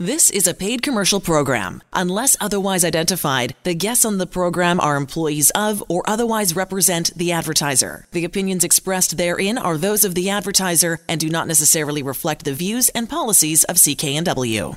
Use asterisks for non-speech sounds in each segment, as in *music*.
This is a paid commercial program. Unless otherwise identified, the guests on the program are employees of or otherwise represent the advertiser. The opinions expressed therein are those of the advertiser and do not necessarily reflect the views and policies of CKNW.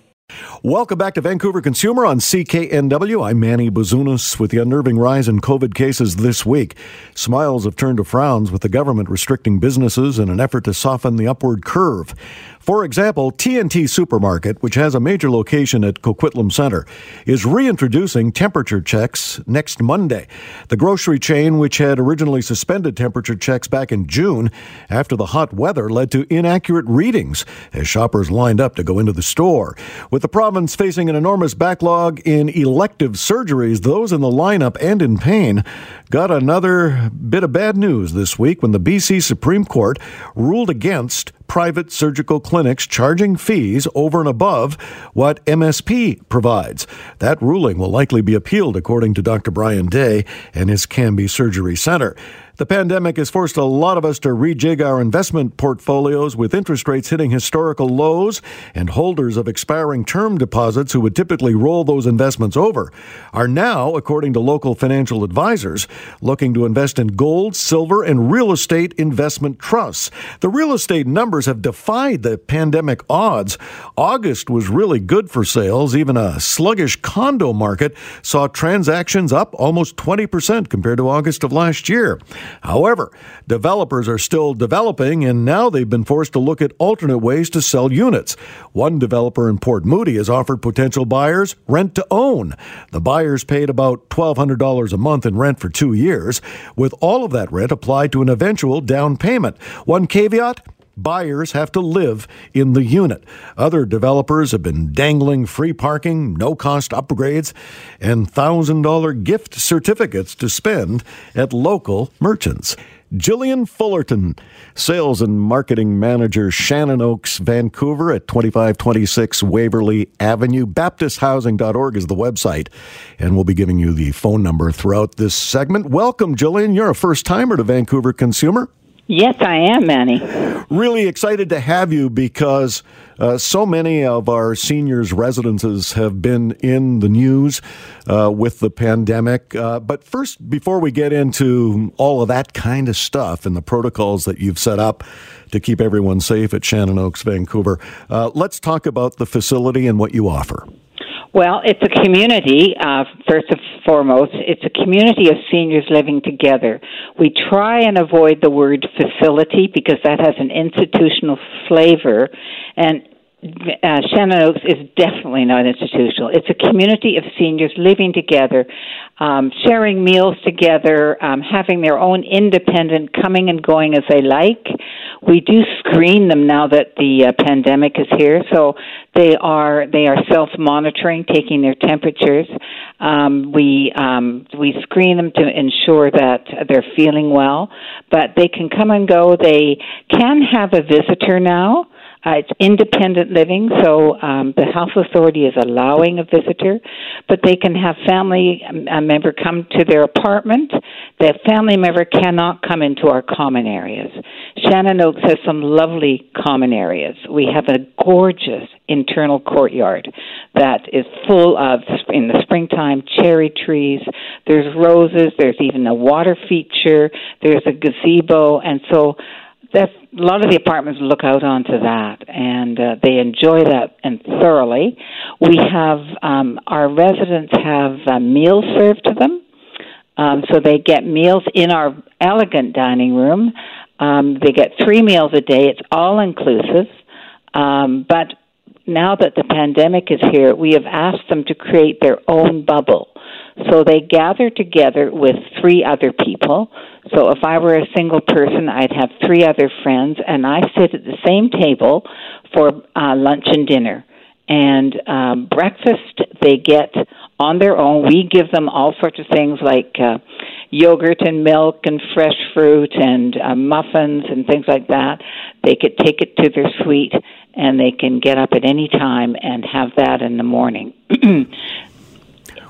Welcome back to Vancouver Consumer on CKNW. I'm Manny Bazunas with the unnerving rise in COVID cases this week. Smiles have turned to frowns with the government restricting businesses in an effort to soften the upward curve. For example, T&T Supermarket, which has a major location at Coquitlam Center, is reintroducing temperature checks next Monday. The grocery chain, which had originally suspended temperature checks back in June after the hot weather led to inaccurate readings as shoppers lined up to go into the store. With the province facing an enormous backlog in elective surgeries, those in the lineup and in pain got another bit of bad news this week when the BC Supreme Court ruled against private surgical clinics charging fees over and above what MSP provides. That ruling will likely be appealed, according to Dr. Brian Day and his Cambie Surgery Center. The pandemic has forced a lot of us to rejig our investment portfolios with interest rates hitting historical lows and holders of expiring term deposits who would typically roll those investments over are now, according to local financial advisors, looking to invest in gold, silver, and real estate investment trusts. The real estate numbers have defied the pandemic odds. August was really good for sales. Even a sluggish condo market saw transactions up almost 20% compared to August of last year. However, developers are still developing, and now they've been forced to look at alternate ways to sell units. One developer in Port Moody has offered potential buyers rent to own. The buyers paid about $1,200 a month in rent for two years, with all of that rent applied to an eventual down payment. One caveat buyers have to live in the unit. Other developers have been dangling free parking, no cost upgrades, and $1,000 gift certificates to spend at local merchants. Jillian Fullerton, Sales and Marketing Manager, Shannon Oaks, Vancouver at 2526 Waverly Avenue. BaptistHousing.org is the website, and we'll be giving you the phone number throughout this segment. Welcome, Jillian. You're a first timer to Vancouver Consumer. Yes, I am, Manny. Really excited to have you because uh, so many of our seniors' residences have been in the news uh, with the pandemic. Uh, but first, before we get into all of that kind of stuff and the protocols that you've set up to keep everyone safe at Shannon Oaks, Vancouver, uh, let's talk about the facility and what you offer. Well, it's a community, uh, first and foremost. It's a community of seniors living together. We try and avoid the word facility because that has an institutional flavor. And uh, Shannon Oaks is definitely not institutional. It's a community of seniors living together, um, sharing meals together, um, having their own independent coming and going as they like. We do screen them now that the uh, pandemic is here, so they are they are self monitoring, taking their temperatures. Um, we um, we screen them to ensure that they're feeling well, but they can come and go. They can have a visitor now. Uh, it's independent living, so um, the health authority is allowing a visitor, but they can have family um, a member come to their apartment. The family member cannot come into our common areas. Shannon Oaks has some lovely common areas. We have a gorgeous internal courtyard that is full of, in the springtime, cherry trees. There's roses. There's even a water feature. There's a gazebo, and so that's a lot of the apartments look out onto that, and uh, they enjoy that and thoroughly. We have um, our residents have uh, meals served to them, um, so they get meals in our elegant dining room. Um, they get three meals a day. It's all inclusive, um, but now that the pandemic is here, we have asked them to create their own bubble. So they gather together with three other people. So if I were a single person, I'd have three other friends, and I sit at the same table for uh, lunch and dinner. And um, breakfast they get on their own. We give them all sorts of things like uh, yogurt and milk and fresh fruit and uh, muffins and things like that. They could take it to their suite and they can get up at any time and have that in the morning. *clears throat*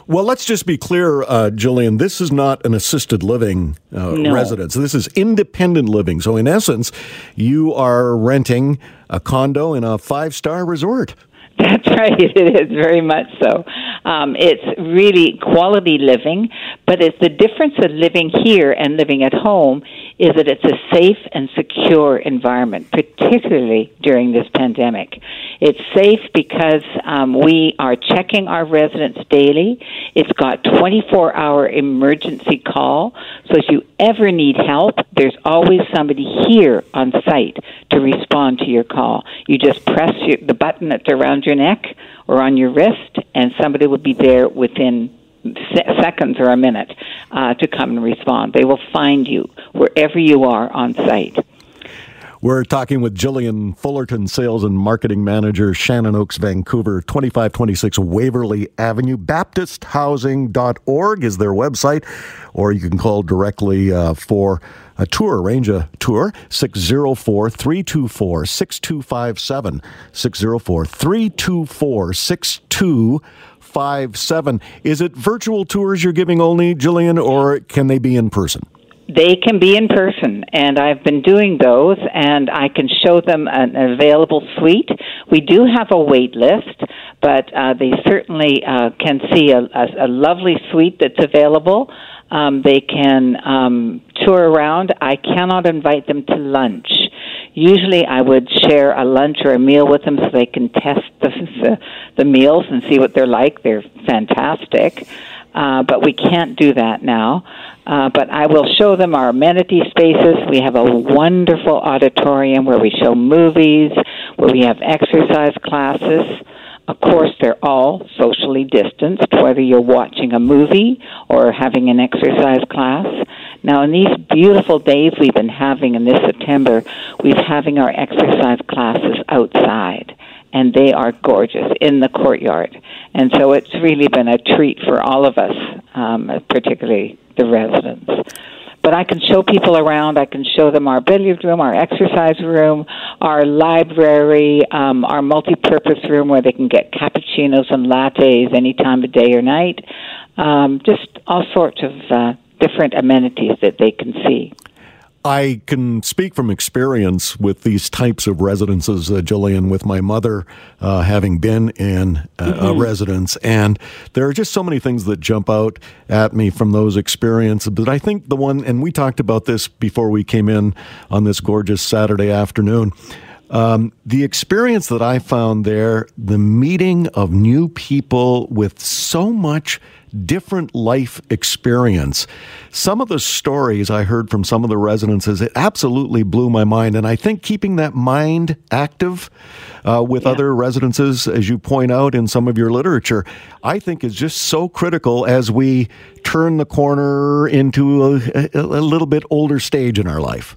Well, let's just be clear, uh, Jillian. This is not an assisted living uh, no. residence. This is independent living. So, in essence, you are renting a condo in a five star resort. That's right. *laughs* It is very much so. Um, it's really quality living, but it's the difference of living here and living at home is that it's a safe and secure environment, particularly during this pandemic. It's safe because um, we are checking our residents daily. It's got 24 hour emergency call, so if you ever need help, there's always somebody here on site to respond to your call. You just press your, the button that's around your neck or on your wrist, and somebody will be there within seconds or a minute uh, to come and respond. They will find you wherever you are on site. We're talking with Jillian Fullerton, Sales and Marketing Manager, Shannon Oaks, Vancouver, 2526 Waverly Avenue. BaptistHousing.org is their website, or you can call directly uh, for a tour, arrange a tour, 604 324 6257. 604 324 6257. Is it virtual tours you're giving only, Jillian, or can they be in person? They can be in person, and I've been doing those, and I can show them an available suite. We do have a wait list, but uh, they certainly uh, can see a, a, a lovely suite that's available. Um, they can um, tour around. I cannot invite them to lunch. Usually, I would share a lunch or a meal with them so they can test the, the, the meals and see what they're like. They're fantastic uh, but we can't do that now. Uh, but I will show them our amenity spaces. We have a wonderful auditorium where we show movies, where we have exercise classes. Of course, they're all socially distanced, whether you're watching a movie or having an exercise class. Now, in these beautiful days we've been having in this September, we're having our exercise classes outside and they are gorgeous in the courtyard. And so it's really been a treat for all of us, um, particularly the residents. But I can show people around. I can show them our billiard room, our exercise room, our library, um, our multi-purpose room where they can get cappuccinos and lattes any time of day or night. Um, just all sorts of uh, different amenities that they can see. I can speak from experience with these types of residences, uh, Jillian, with my mother uh, having been in uh, mm-hmm. a residence. And there are just so many things that jump out at me from those experiences. But I think the one, and we talked about this before we came in on this gorgeous Saturday afternoon. Um, the experience that I found there, the meeting of new people with so much different life experience. Some of the stories I heard from some of the residences, it absolutely blew my mind. And I think keeping that mind active uh, with yeah. other residences, as you point out in some of your literature, I think is just so critical as we turn the corner into a, a, a little bit older stage in our life.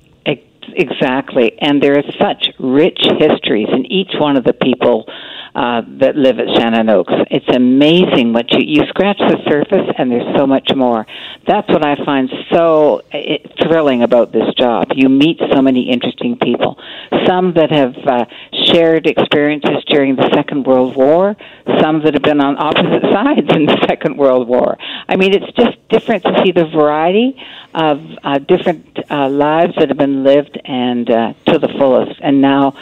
Exactly. And there is such rich histories in each one of the people uh, that live at Shannon Oaks. It's amazing what you you scratch the surface, and there's so much more. That's what I find so it, thrilling about this job. You meet so many interesting people. Some that have uh, shared experiences during the Second World War. Some that have been on opposite *laughs* sides in the Second World War. I mean, it's just different to see the variety of uh, different uh, lives that have been lived and uh, to the fullest. And now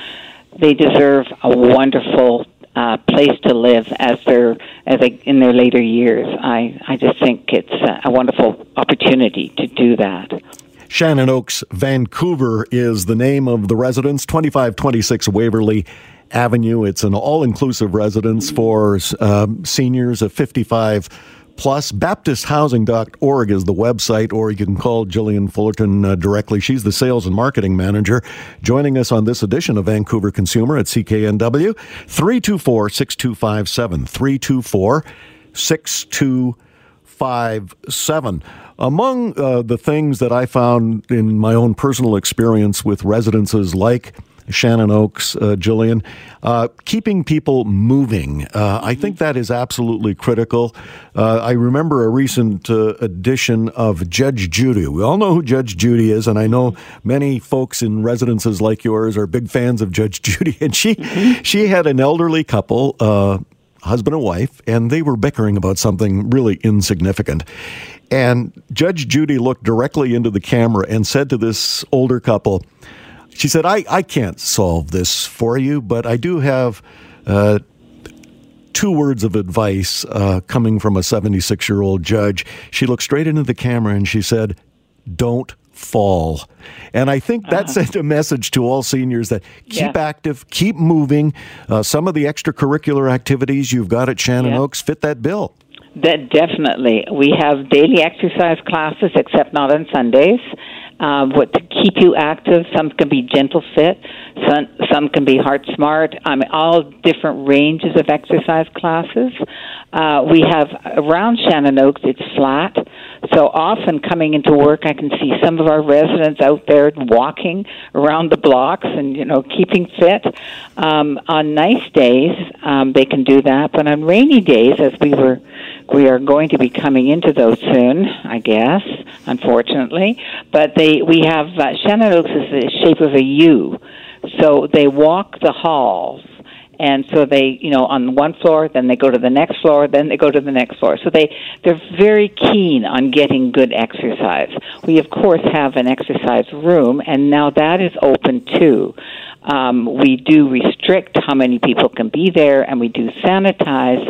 they deserve a wonderful uh, place to live as they're as they in their later years. I I just think it's a wonderful opportunity to do that. Shannon Oaks, Vancouver is the name of the residence, 2526 Waverly Avenue. It's an all inclusive residence for uh, seniors of 55 plus. BaptistHousing.org is the website, or you can call Jillian Fullerton uh, directly. She's the sales and marketing manager. Joining us on this edition of Vancouver Consumer at CKNW, 324 6257. 324 6257. Among uh, the things that I found in my own personal experience with residences like Shannon Oaks, uh, Jillian. Uh, keeping people moving, uh, I think that is absolutely critical. Uh, I remember a recent uh, edition of Judge Judy. We all know who Judge Judy is, and I know many folks in residences like yours are big fans of Judge *laughs* Judy. And she she had an elderly couple. Uh, husband and wife, and they were bickering about something really insignificant. And Judge Judy looked directly into the camera and said to this older couple, she said, I, I can't solve this for you, but I do have uh, two words of advice uh, coming from a 76 year old judge. She looked straight into the camera and she said, Don't fall. And I think that uh-huh. sent a message to all seniors that keep yeah. active, keep moving. Uh, some of the extracurricular activities you've got at Shannon yeah. Oaks fit that bill. That definitely. We have daily exercise classes, except not on Sundays. Uh, what to keep you active. Some can be gentle fit. Some some can be heart smart. I mean, all different ranges of exercise classes. Uh, we have around Shannon Oaks. It's flat, so often coming into work, I can see some of our residents out there walking around the blocks and you know keeping fit. Um, on nice days, um, they can do that, but on rainy days, as we were we are going to be coming into those soon, I guess, unfortunately. But they we have uh, Shannon Oaks is the shape of a U, so they walk the halls and so they you know on one floor then they go to the next floor then they go to the next floor. So they they're very keen on getting good exercise. We of course have an exercise room and now that is open too. Um, we do restrict how many people can be there and we do sanitize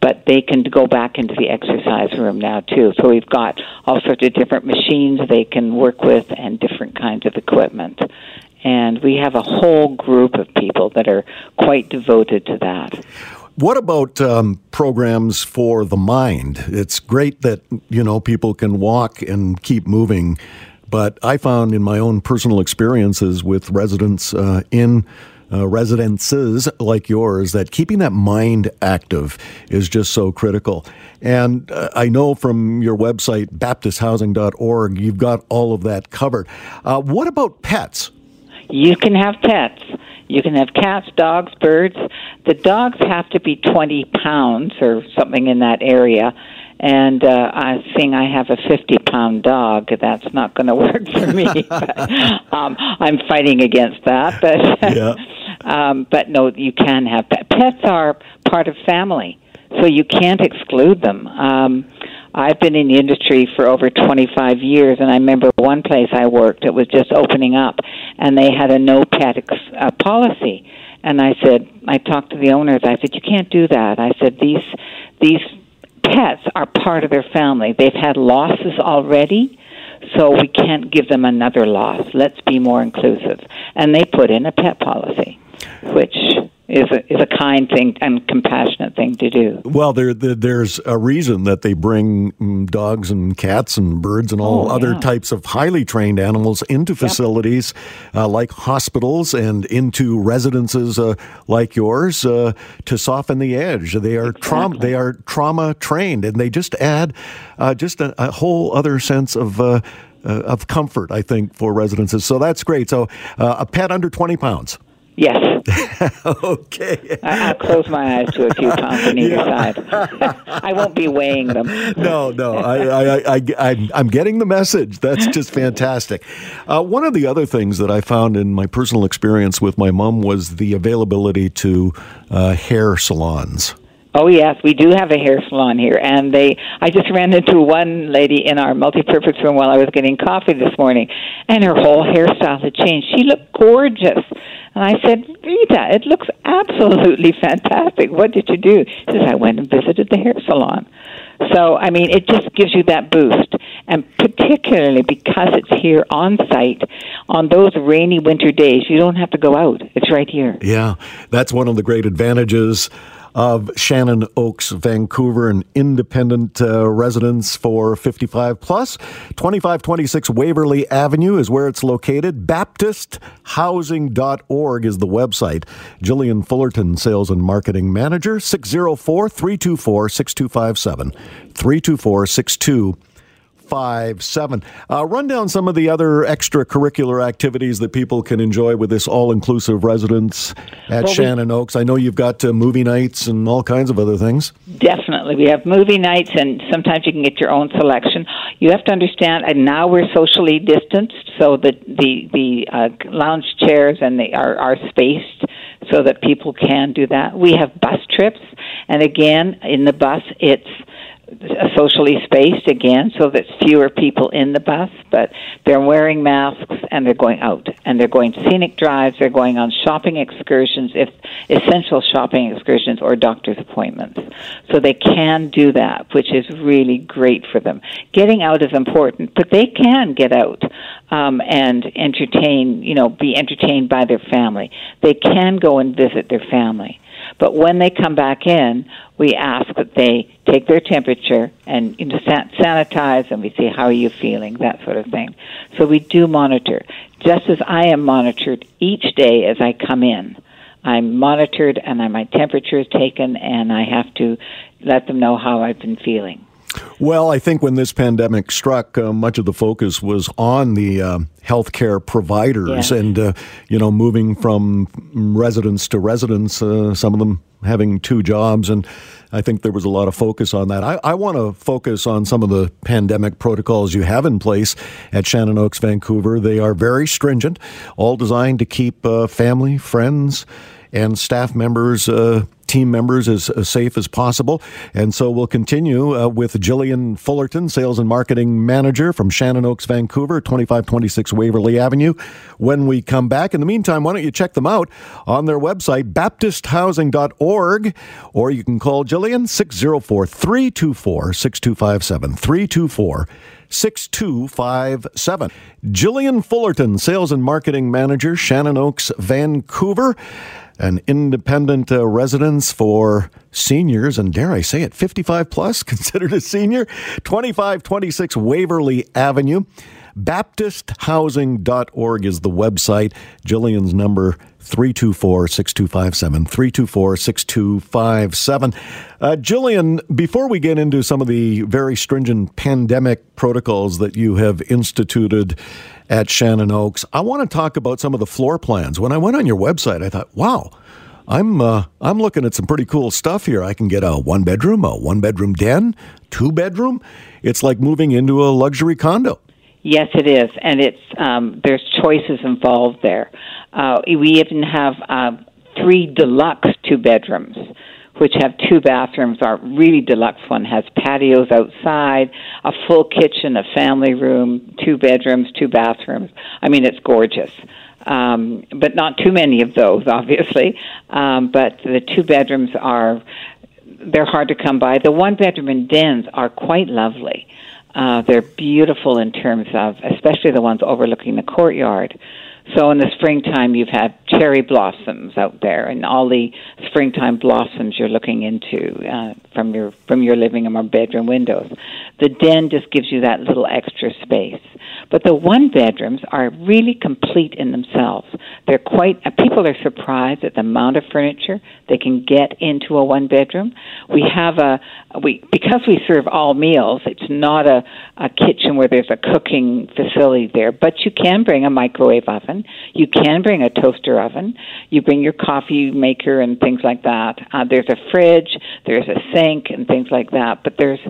but they can go back into the exercise room now too. So we've got all sorts of different machines they can work with and different kinds of equipment and we have a whole group of people that are quite devoted to that. What about um, programs for the mind? It's great that you know people can walk and keep moving, but I found in my own personal experiences with residents uh, in uh, residences like yours that keeping that mind active is just so critical. And uh, I know from your website, baptisthousing.org, you've got all of that covered. Uh, what about pets? You can have pets. You can have cats, dogs, birds. The dogs have to be 20 pounds or something in that area. And uh, I seeing I have a 50 pound dog, that's not going *laughs* to work for me. but, um, I'm fighting against that. But, yeah. *laughs* um, but no, you can have pets. Pets are part of family, so you can't exclude them. Um, I've been in the industry for over 25 years, and I remember one place I worked, it was just opening up, and they had a no pet ex- uh, policy. And I said, I talked to the owners. I said, you can't do that. I said, these these pets are part of their family. They've had losses already, so we can't give them another loss. Let's be more inclusive. And they put in a pet policy, which is a, is a kind thing and compassionate thing to do. Well, there, there there's a reason that they bring mm, dogs and cats and birds and all oh, other yeah. types of highly trained animals into facilities yep. uh, like hospitals and into residences uh, like yours uh, to soften the edge. They are exactly. trauma they are trauma trained and they just add uh, just a, a, whole other sense of. Uh, uh, of comfort, I think, for residences. So that's great. So, a pet under 20 pounds. Yes. *laughs* okay. I, will close my eyes to a few pounds on either yeah. side. *laughs* I won't be weighing them. no, no. I, I, I, I, am getting the message. That's just fantastic. Uh, one of the other things that I found in my personal experience with my mom was the availability to uh, hair salons. Oh yes, we do have a hair salon here, and they. I just ran into one lady in our multi-purpose room while I was getting coffee this morning, and her whole hairstyle had changed. She looked gorgeous, and I said, "Rita, it looks absolutely fantastic. What did you do?" She says, "I went and visited the hair salon." So, I mean, it just gives you that boost. And particularly because it's here on site on those rainy winter days, you don't have to go out. It's right here. Yeah, that's one of the great advantages of Shannon Oaks, Vancouver, an independent uh, residence for 55 plus. 2526 Waverly Avenue is where it's located. BaptistHousing.org is the website. Jillian Fullerton, Sales and Marketing Manager, 604 324 6257. 324 6257 five seven. Uh, run down some of the other extracurricular activities that people can enjoy with this all-inclusive residence at well, Shannon we, Oaks. I know you've got uh, movie nights and all kinds of other things. Definitely, we have movie nights, and sometimes you can get your own selection. You have to understand, and now we're socially distanced, so the the the uh, lounge chairs and they are are spaced so that people can do that. We have bus trips, and again, in the bus, it's socially spaced again so that fewer people in the bus but they're wearing masks and they're going out and they're going scenic drives, they're going on shopping excursions, if essential shopping excursions or doctor's appointments. So they can do that, which is really great for them. Getting out is important, but they can get out um, and entertain, you know, be entertained by their family. They can go and visit their family. But when they come back in, we ask that they take their temperature and you know, sanitize and we say, How are you feeling? That sort of thing. So we do monitor. Just as I am monitored each day as I come in, I'm monitored and my temperature is taken and I have to let them know how I've been feeling. Well, I think when this pandemic struck, uh, much of the focus was on the uh, healthcare providers yeah. and, uh, you know, moving from residence to residence, uh, some of them having two jobs. And I think there was a lot of focus on that. I, I want to focus on some of the pandemic protocols you have in place at Shannon Oaks, Vancouver. They are very stringent, all designed to keep uh, family, friends, and staff members uh, team members as, safe as possible. And so we'll continue uh, with Jillian Fullerton, Sales and Marketing Manager from Shannon Oaks, Vancouver, 2526 Waverly Avenue. When we come back, in the meantime, why don't you check them out on their website, baptisthousing.org, or you can call Jillian 604 324 6257. 324 6257. Jillian Fullerton, Sales and Marketing Manager, Shannon Oaks, Vancouver an independent uh, residence for seniors, and dare I say it, 55 plus, *laughs* considered a senior, 2526 Waverly Avenue. BaptistHousing.org is the website. Jillian's number 324 6257. 324 6257. Uh, Jillian, before we get into some of the very stringent pandemic protocols that you have instituted at Shannon Oaks. I want to talk about some of the floor plans. When I went on your website, I thought, wow, I'm uh, I'm looking at some pretty cool stuff here. I can get a one bedroom, a one bedroom den, two bedroom. It's like moving into a luxury condo. Yes, it is, and it's um, there's choices involved there. Uh, we even have uh, three deluxe two bedrooms which have two bathrooms. are really deluxe one has patios outside, a full kitchen, a family room, two bedrooms, two bathrooms. I mean, it's gorgeous. Um, but not too many of those, *laughs* obviously. Um, but the two bedrooms are they're hard to come by. The one bedroom and dens are quite lovely. Uh, they're beautiful in terms of, especially the ones overlooking the courtyard. So in the springtime, you've had cherry blossoms out there, and all the springtime blossoms you're looking into uh, from your from your living room or bedroom windows. The den just gives you that little extra space. But the one bedrooms are really complete in themselves. They're quite. Uh, people are surprised at the amount of furniture they can get into a one bedroom. We have a we because we serve all meals. It's not a, a kitchen where there's a cooking facility there, but you can bring a microwave oven. You can bring a toaster oven. You bring your coffee maker and things like that. Uh, there's a fridge. There's a sink and things like that. But there's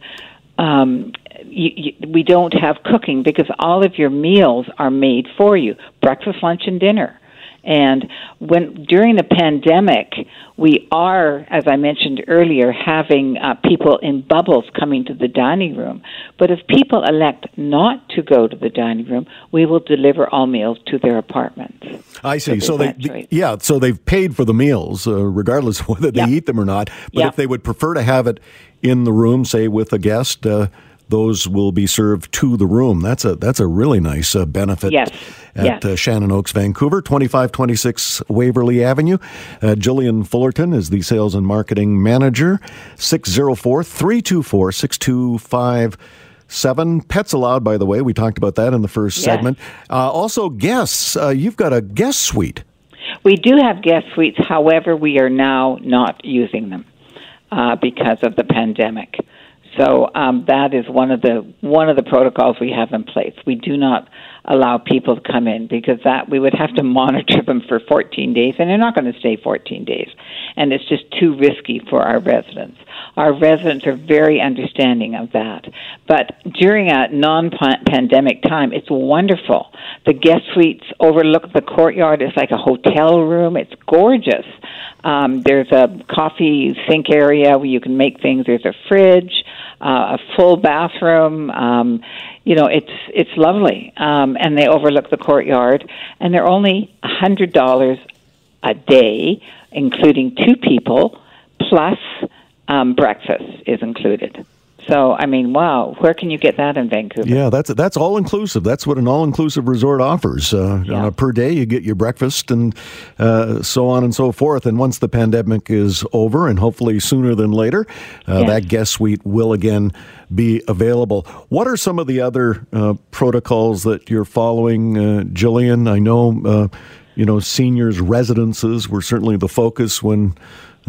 um, you, you, we don't have cooking because all of your meals are made for you breakfast, lunch, and dinner. And when during the pandemic, we are, as I mentioned earlier, having uh, people in bubbles coming to the dining room. But if people elect not to go to the dining room, we will deliver all meals to their apartments. I see. So, so they, yeah, so they've paid for the meals, uh, regardless of *laughs* whether they yep. eat them or not. But yep. if they would prefer to have it in the room, say with a guest, uh, those will be served to the room. That's a that's a really nice uh, benefit yes. at yes. Uh, Shannon Oaks, Vancouver, 2526 Waverly Avenue. Uh, Jillian Fullerton is the sales and marketing manager. 604 324 6257. Pets allowed, by the way. We talked about that in the first yes. segment. Uh, also, guests. Uh, you've got a guest suite. We do have guest suites. However, we are now not using them uh, because of the pandemic. So um, that is one of the one of the protocols we have in place. We do not allow people to come in because that we would have to monitor them for 14 days, and they're not going to stay 14 days, and it's just too risky for our residents. Our residents are very understanding of that. But during a non-pandemic time, it's wonderful. The guest suites overlook the courtyard. It's like a hotel room. It's gorgeous. Um, there's a coffee sink area where you can make things. There's a fridge. Uh, a full bathroom. Um, you know, it's it's lovely, um, and they overlook the courtyard, and they're only a hundred dollars a day, including two people, plus um, breakfast is included. So, I mean, wow, where can you get that in Vancouver? Yeah, that's that's all inclusive. That's what an all inclusive resort offers. Uh, yeah. uh, per day, you get your breakfast and uh, so on and so forth. And once the pandemic is over, and hopefully sooner than later, uh, yes. that guest suite will again be available. What are some of the other uh, protocols that you're following, uh, Jillian? I know, you know, seniors' residences were certainly the focus when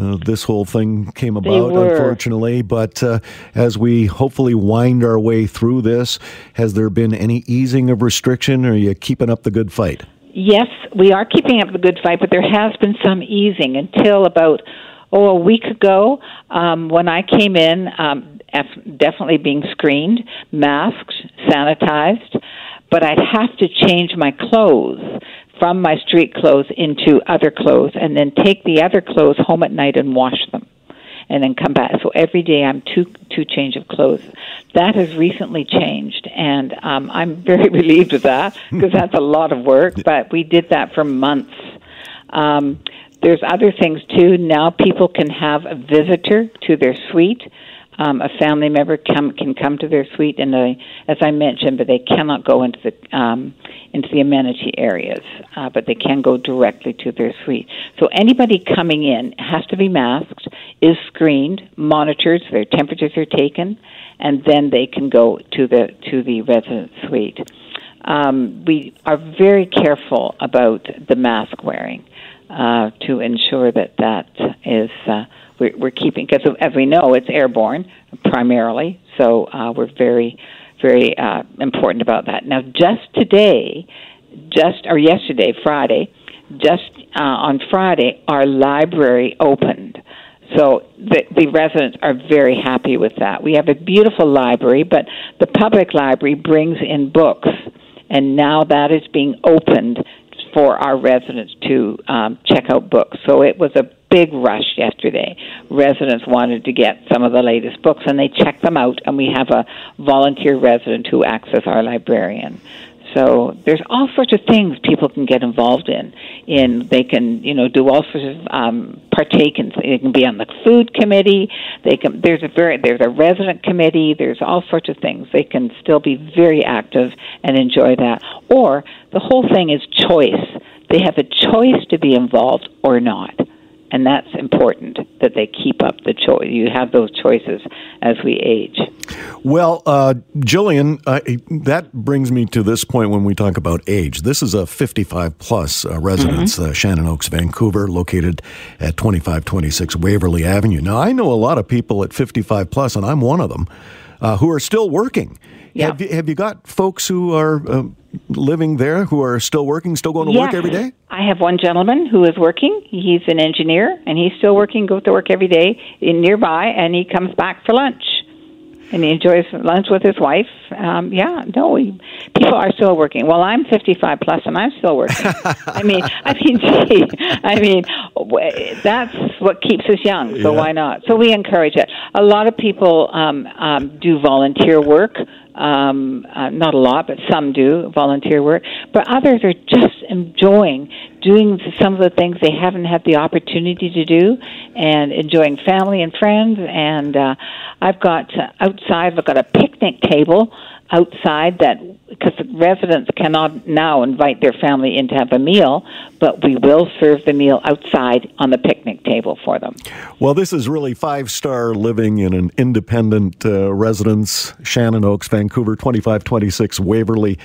uh, this whole thing came about, unfortunately. But uh, as we hopefully wind our way through this, has there been any easing of restriction? Or are you keeping up the good fight? Yes, we are keeping up the good fight, but there has been some easing until about oh a week ago um, when I came in. Um, definitely being screened, masked, sanitized, but I'd have to change my clothes from my street clothes into other clothes and then take the other clothes home at night and wash them and then come back. So every day I'm two two change of clothes. That has recently changed, and um, I'm very *laughs* relieved with that because that's a lot of work. But we did that for months. Um, there's other things too. Now people can have a visitor to their suite um, a family member come, can come to their suite, and they, as I mentioned, but they cannot go into the um, into the amenity areas, uh, but they can go directly to their suite. So anybody coming in has to be masked, is screened, monitored, so their temperatures are taken, and then they can go to the to the resident suite. Um, we are very careful about the mask wearing uh, to ensure that that is. Uh, we're, we're keeping because as we know it's airborne primarily, so uh, we're very very uh, important about that. Now, just today, just or yesterday, Friday, just uh, on Friday, our library opened. So the, the residents are very happy with that. We have a beautiful library, but the public library brings in books, and now that is being opened for our residents to um, check out books. So it was a big rush yesterday. Residents wanted to get some of the latest books, and they checked them out. And we have a volunteer resident who acts as our librarian. So there's all sorts of things people can get involved in. In they can you know do all sorts of um, partake in. They can be on the food committee. They can. There's a very there's a resident committee. There's all sorts of things. They can still be very active and enjoy that. Or the whole thing is choice. They have a choice to be involved or not and that's important that they keep up the choice. You have those choices as we age. Well, uh, Jillian, uh, that brings me to this point when we talk about age. This is a 55 plus uh, residence, mm-hmm. Uh, Shannon Oaks, Vancouver, located at 2526 Waverly Avenue. Now, I know a lot of people at 55 plus, and I'm one of them, uh, who are still working. Yeah. Have, you, have you got folks who are uh, living there who are still working, still going to yes. work every day? I have one gentleman who is working. He's an engineer, and he's still working, goes to work every day in nearby, and he comes back for lunch. And he enjoys lunch with his wife. Um, yeah, no, we, people are still working. Well, I'm 55 plus, and I'm still working. *laughs* I mean, I mean, *laughs* gee, I mean, that's what keeps us young. So yeah. why not? So we encourage it. A lot of people um, um, do volunteer work um, uh, not a lot, but some do volunteer work. But others are just enjoying doing some of the things they haven't had the opportunity to do, and enjoying family and friends. And uh, I've got uh, outside. I've got a picnic table outside that because residents cannot now invite their family in to have a meal, but we will serve the meal outside on the picnic table for them. Well, this is really five star living in an independent uh, residence, Shannon Oaks, Vancouver, 2526 Waverly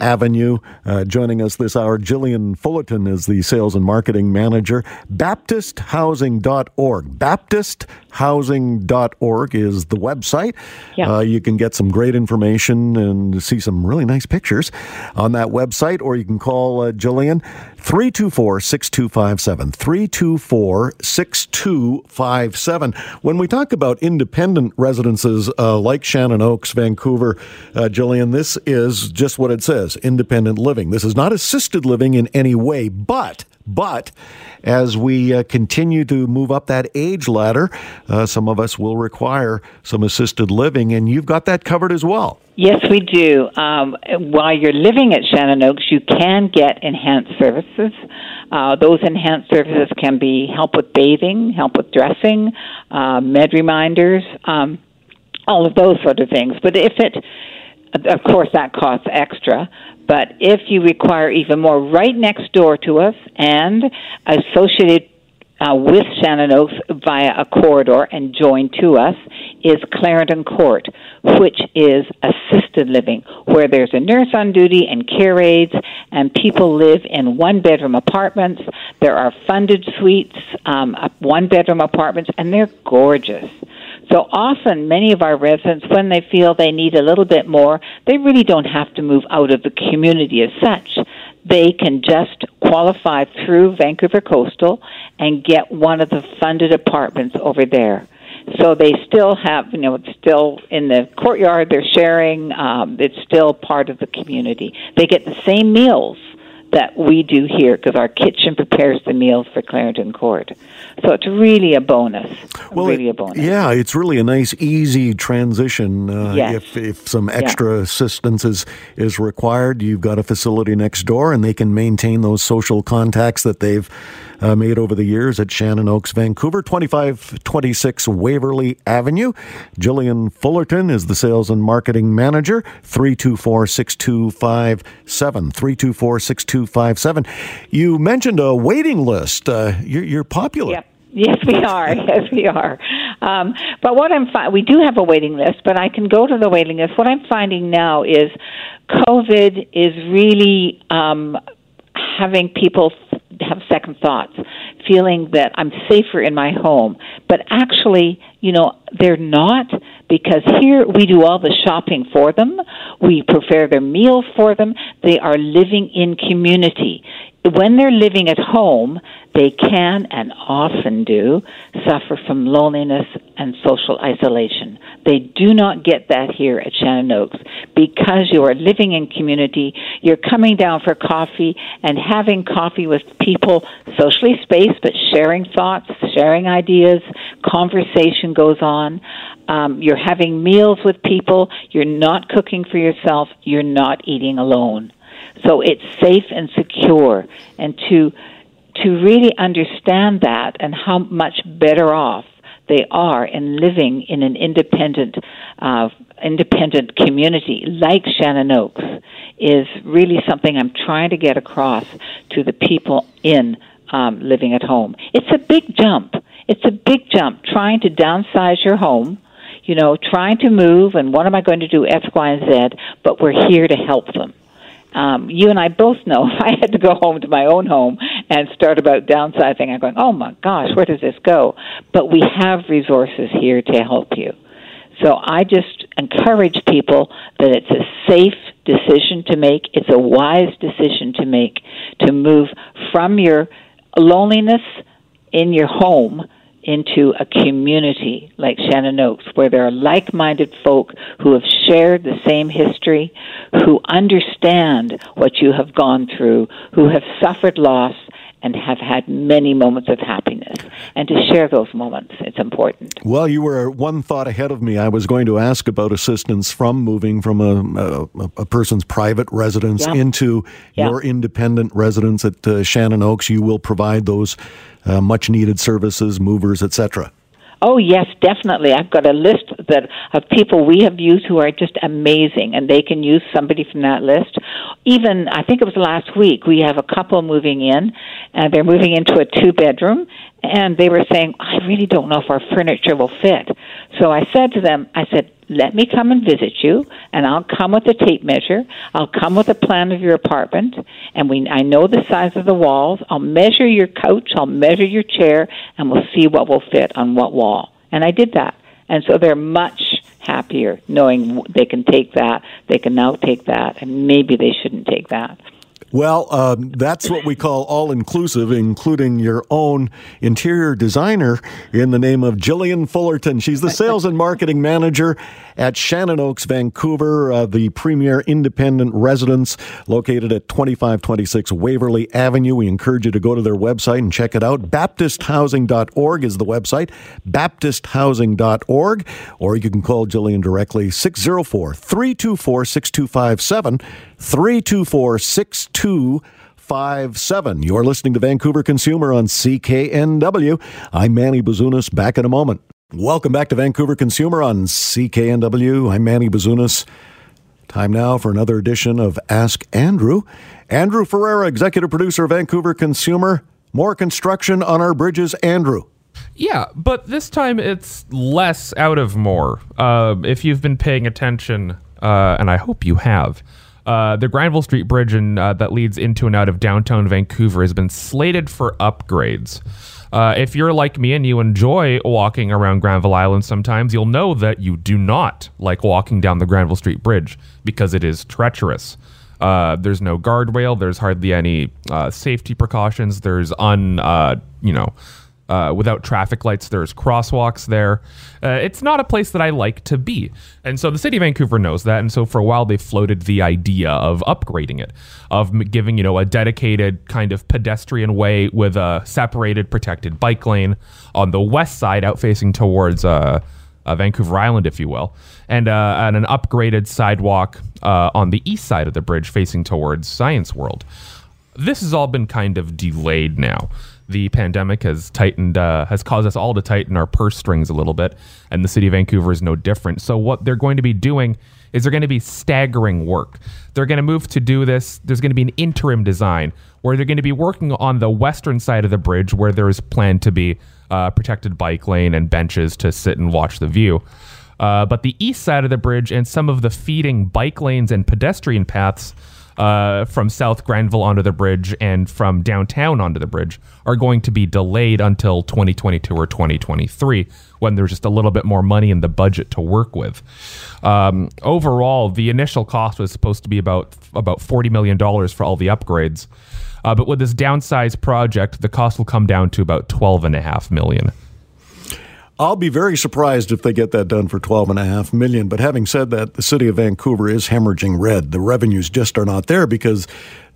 Avenue. Uh, joining us this hour, Jillian Fullerton is the sales and marketing manager. BaptistHousing.org. BaptistHousing.org is the website. Yeah. Uh, you can get some great information and see some really nice pictures on that website, or you can call uh, Jillian 324 6257. 324 6257. When we talk about independent residences uh, like Shannon Oaks, Vancouver, uh, Jillian, this is just what it says independent living. This is not assisted living in any way, but But as we uh, continue to move up that age ladder, uh, some of us will require some assisted living, and you've got that covered as well. Yes, we do. Um, while you're living at Shannon Oaks, you can get enhanced services. Uh, those enhanced services can be help with bathing, help with dressing, uh, med reminders, um, all of those sort of things. But if it, of course, that costs extra. But if you require even more, right next door to us and associated uh, with Shannon Oaks via a corridor and joined to us is Clarendon Court, which is assisted living, where there's a nurse on duty and care aides, and people live in one bedroom apartments. There are funded suites, um, one bedroom apartments, and they're gorgeous. So often, many of our residents, when they feel they need a little bit more, they really don't have to move out of the community as such. They can just qualify through Vancouver Coastal and get one of the funded apartments over there. So they still have, you know, it's still in the courtyard. They're sharing. Um, it's still part of the community. They get the same meals that we do here because our kitchen prepares the meals for Clarendon Court. So it's really a bonus. Well, really a bonus. Yeah, it's really a nice, easy transition. Uh, yes. If, if some extra yeah. assistance is, is required, you've got a facility next door and they can maintain those social contacts that they've uh, made over the years at Shannon Oaks, Vancouver, 2526 Waverley Avenue. Jillian Fullerton is the sales and marketing manager, 324 6257. 324 6257. You mentioned a waiting list. Uh, you're, you're popular. Yep. Yes, we are. *laughs* Yes, we are. Um, but what I'm fi- we do have a waiting list, but I can go to the waiting list. What I'm finding now is COVID is really um, having people have second thoughts, feeling that I'm safer in my home. But actually, you know, they're not because here we do all the shopping for them. We prepare their meals for them. They are living in community. When they're living at home, they can and often do suffer from loneliness and social isolation. They do not get that here at Shannon Oaks because you are living in community. You're coming down for coffee and having coffee with people socially spaced, but sharing thoughts, sharing ideas, conversation goes on. Um, you're having meals with people. You're not cooking for yourself. You're not eating alone. So it's safe and secure. And to to really understand that and how much better off they are in living in an independent uh, independent community like Shannon Oaks is really something I'm trying to get across to the people in um, living at home. It's a big jump. It's a big jump trying to downsize your home. You know, trying to move, and what am I going to do X, Y, and Z? But we're here to help them um, you and I both know if *laughs* I had to go home to my own home and start about downsizing, I'm going, oh my gosh, where does this go? But we have resources here to help you. So I just encourage people that it's a safe decision to make, it's a wise decision to make to move from your loneliness in your home into a community like Shannon Oaks, where there are like minded folk who have shared the same history, who understand what you have gone through, who have suffered loss, and have had many moments of happiness. And to share those moments, it's important. Well, you were one thought ahead of me. I was going to ask about assistance from moving from a, a, a person's private residence yeah. into yeah. your independent residence at uh, Shannon Oaks. You will provide those uh, much needed services, movers, etc. Oh yes, definitely. I've got a list that of people we have used who are just amazing, and they can use somebody from that list. Even I think it was last week we have a couple moving in, and they're moving into a two bedroom, and they were saying, I really don't know if our furniture will fit. So I said to them, I said, let me come and visit you, and I'll come with a tape measure. I'll come with a plan of your apartment, and we I know the size of the walls. I'll measure your couch, I'll measure your chair, and we'll see what will fit on what wall. And I did that, and so they're much happier knowing they can take that. They can now take that, and maybe they shouldn't take that. Well, um, that's what we call all inclusive, including your own interior designer in the name of Jillian Fullerton. She's the sales and marketing manager at Shannon Oaks, Vancouver, uh, the premier independent residence located at 2526 Waverly Avenue. We encourage you to go to their website and check it out. BaptistHousing.org is the website, BaptistHousing.org, or you can call Jillian directly 604 324 6257. 324 6257. You're listening to Vancouver Consumer on CKNW. I'm Manny Bazunas, back in a moment. Welcome back to Vancouver Consumer on CKNW. I'm Manny Bazunas. Time now for another edition of Ask Andrew. Andrew Ferreira, executive producer of Vancouver Consumer. More construction on our bridges, Andrew. Yeah, but this time it's less out of more. Uh, if you've been paying attention, uh, and I hope you have, uh, the Granville Street Bridge in, uh, that leads into and out of downtown Vancouver has been slated for upgrades. Uh, if you're like me and you enjoy walking around Granville Island sometimes, you'll know that you do not like walking down the Granville Street Bridge because it is treacherous. Uh, there's no guardrail. There's hardly any uh, safety precautions. There's un, you know, uh, without traffic lights. There's crosswalks there. Uh, it's not a place that I like to be. And so the city of Vancouver knows that. And so for a while, they floated the idea of upgrading it, of giving, you know, a dedicated kind of pedestrian way with a separated, protected bike lane on the west side, out facing towards uh, uh Vancouver Island, if you will, and, uh, and an upgraded sidewalk uh, on the east side of the bridge facing towards Science World. This has all been kind of delayed now the pandemic has tightened, uh, has caused us all to tighten our purse strings a little bit, and the city of Vancouver is no different. So what they're going to be doing is they're going to be staggering work. They're going to move to do this. There's going to be an interim design where they're going to be working on the western side of the bridge where there is planned to be uh, protected bike lane and benches to sit and watch the view. Uh, but the east side of the bridge and some of the feeding bike lanes and pedestrian paths uh, from South Granville onto the bridge and from downtown onto the bridge are going to be delayed until 2022 or 2023 when there's just a little bit more money in the budget to work with. Um, overall, the initial cost was supposed to be about about 40 million dollars for all the upgrades. Uh, but with this downsized project, the cost will come down to about 12 and a half million. I'll be very surprised if they get that done for twelve and a half million. But having said that, the city of Vancouver is hemorrhaging red. The revenues just are not there because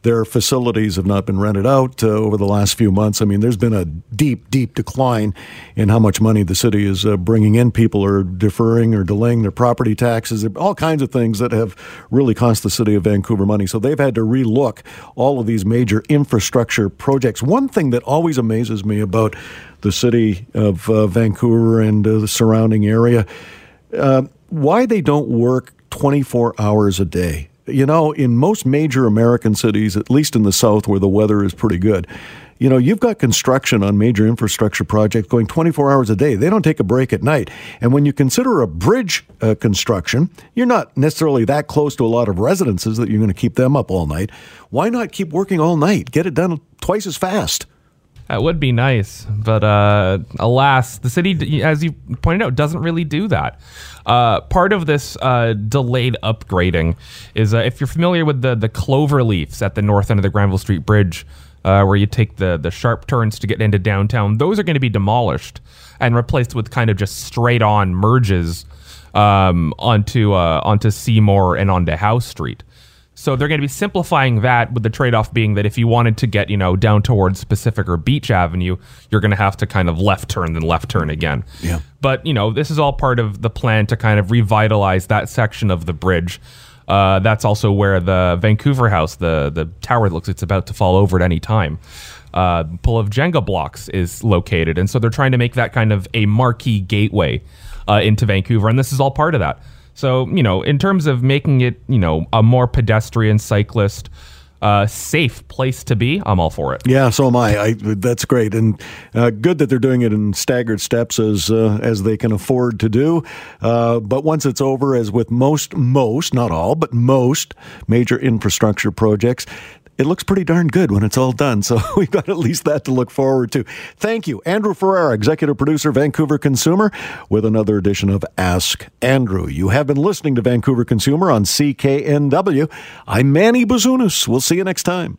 their facilities have not been rented out uh, over the last few months. I mean, there's been a deep, deep decline in how much money the city is uh, bringing in. People are deferring or delaying their property taxes, all kinds of things that have really cost the city of Vancouver money. So they've had to relook all of these major infrastructure projects. One thing that always amazes me about the city of uh, Vancouver and uh, the surrounding area, uh, why they don't work 24 hours a day you know, in most major American cities, at least in the South where the weather is pretty good, you know, you've got construction on major infrastructure projects going 24 hours a day. They don't take a break at night. And when you consider a bridge uh, construction, you're not necessarily that close to a lot of residences that you're going to keep them up all night. Why not keep working all night? Get it done twice as fast. That would be nice, but uh, alas, the city, as you pointed out, doesn't really do that. Uh, part of this uh, delayed upgrading is uh, if you're familiar with the the clover leaves at the north end of the Granville Street Bridge, uh, where you take the the sharp turns to get into downtown, those are going to be demolished and replaced with kind of just straight on merges um, onto uh, onto Seymour and onto Howe Street. So they're going to be simplifying that with the trade-off being that if you wanted to get, you know, down towards Pacific or Beach Avenue, you're going to have to kind of left turn then left turn again. Yeah. But, you know, this is all part of the plan to kind of revitalize that section of the bridge. Uh, that's also where the Vancouver House, the the tower that looks it's about to fall over at any time, uh, pull of Jenga blocks is located, and so they're trying to make that kind of a marquee gateway uh, into Vancouver, and this is all part of that. So, you know, in terms of making it, you know, a more pedestrian, cyclist, uh, safe place to be, I'm all for it. Yeah, so am I. I that's great, and uh, good that they're doing it in staggered steps as uh, as they can afford to do. Uh, but once it's over, as with most most not all, but most major infrastructure projects, it looks pretty darn good when it's all done. So *laughs* we've got at least that to look forward to. Thank you, Andrew Ferreira, executive producer, Vancouver Consumer, with another edition of Ask Andrew. You have been listening to Vancouver Consumer on CKNW. I'm Manny Bazunas. We'll see you next time.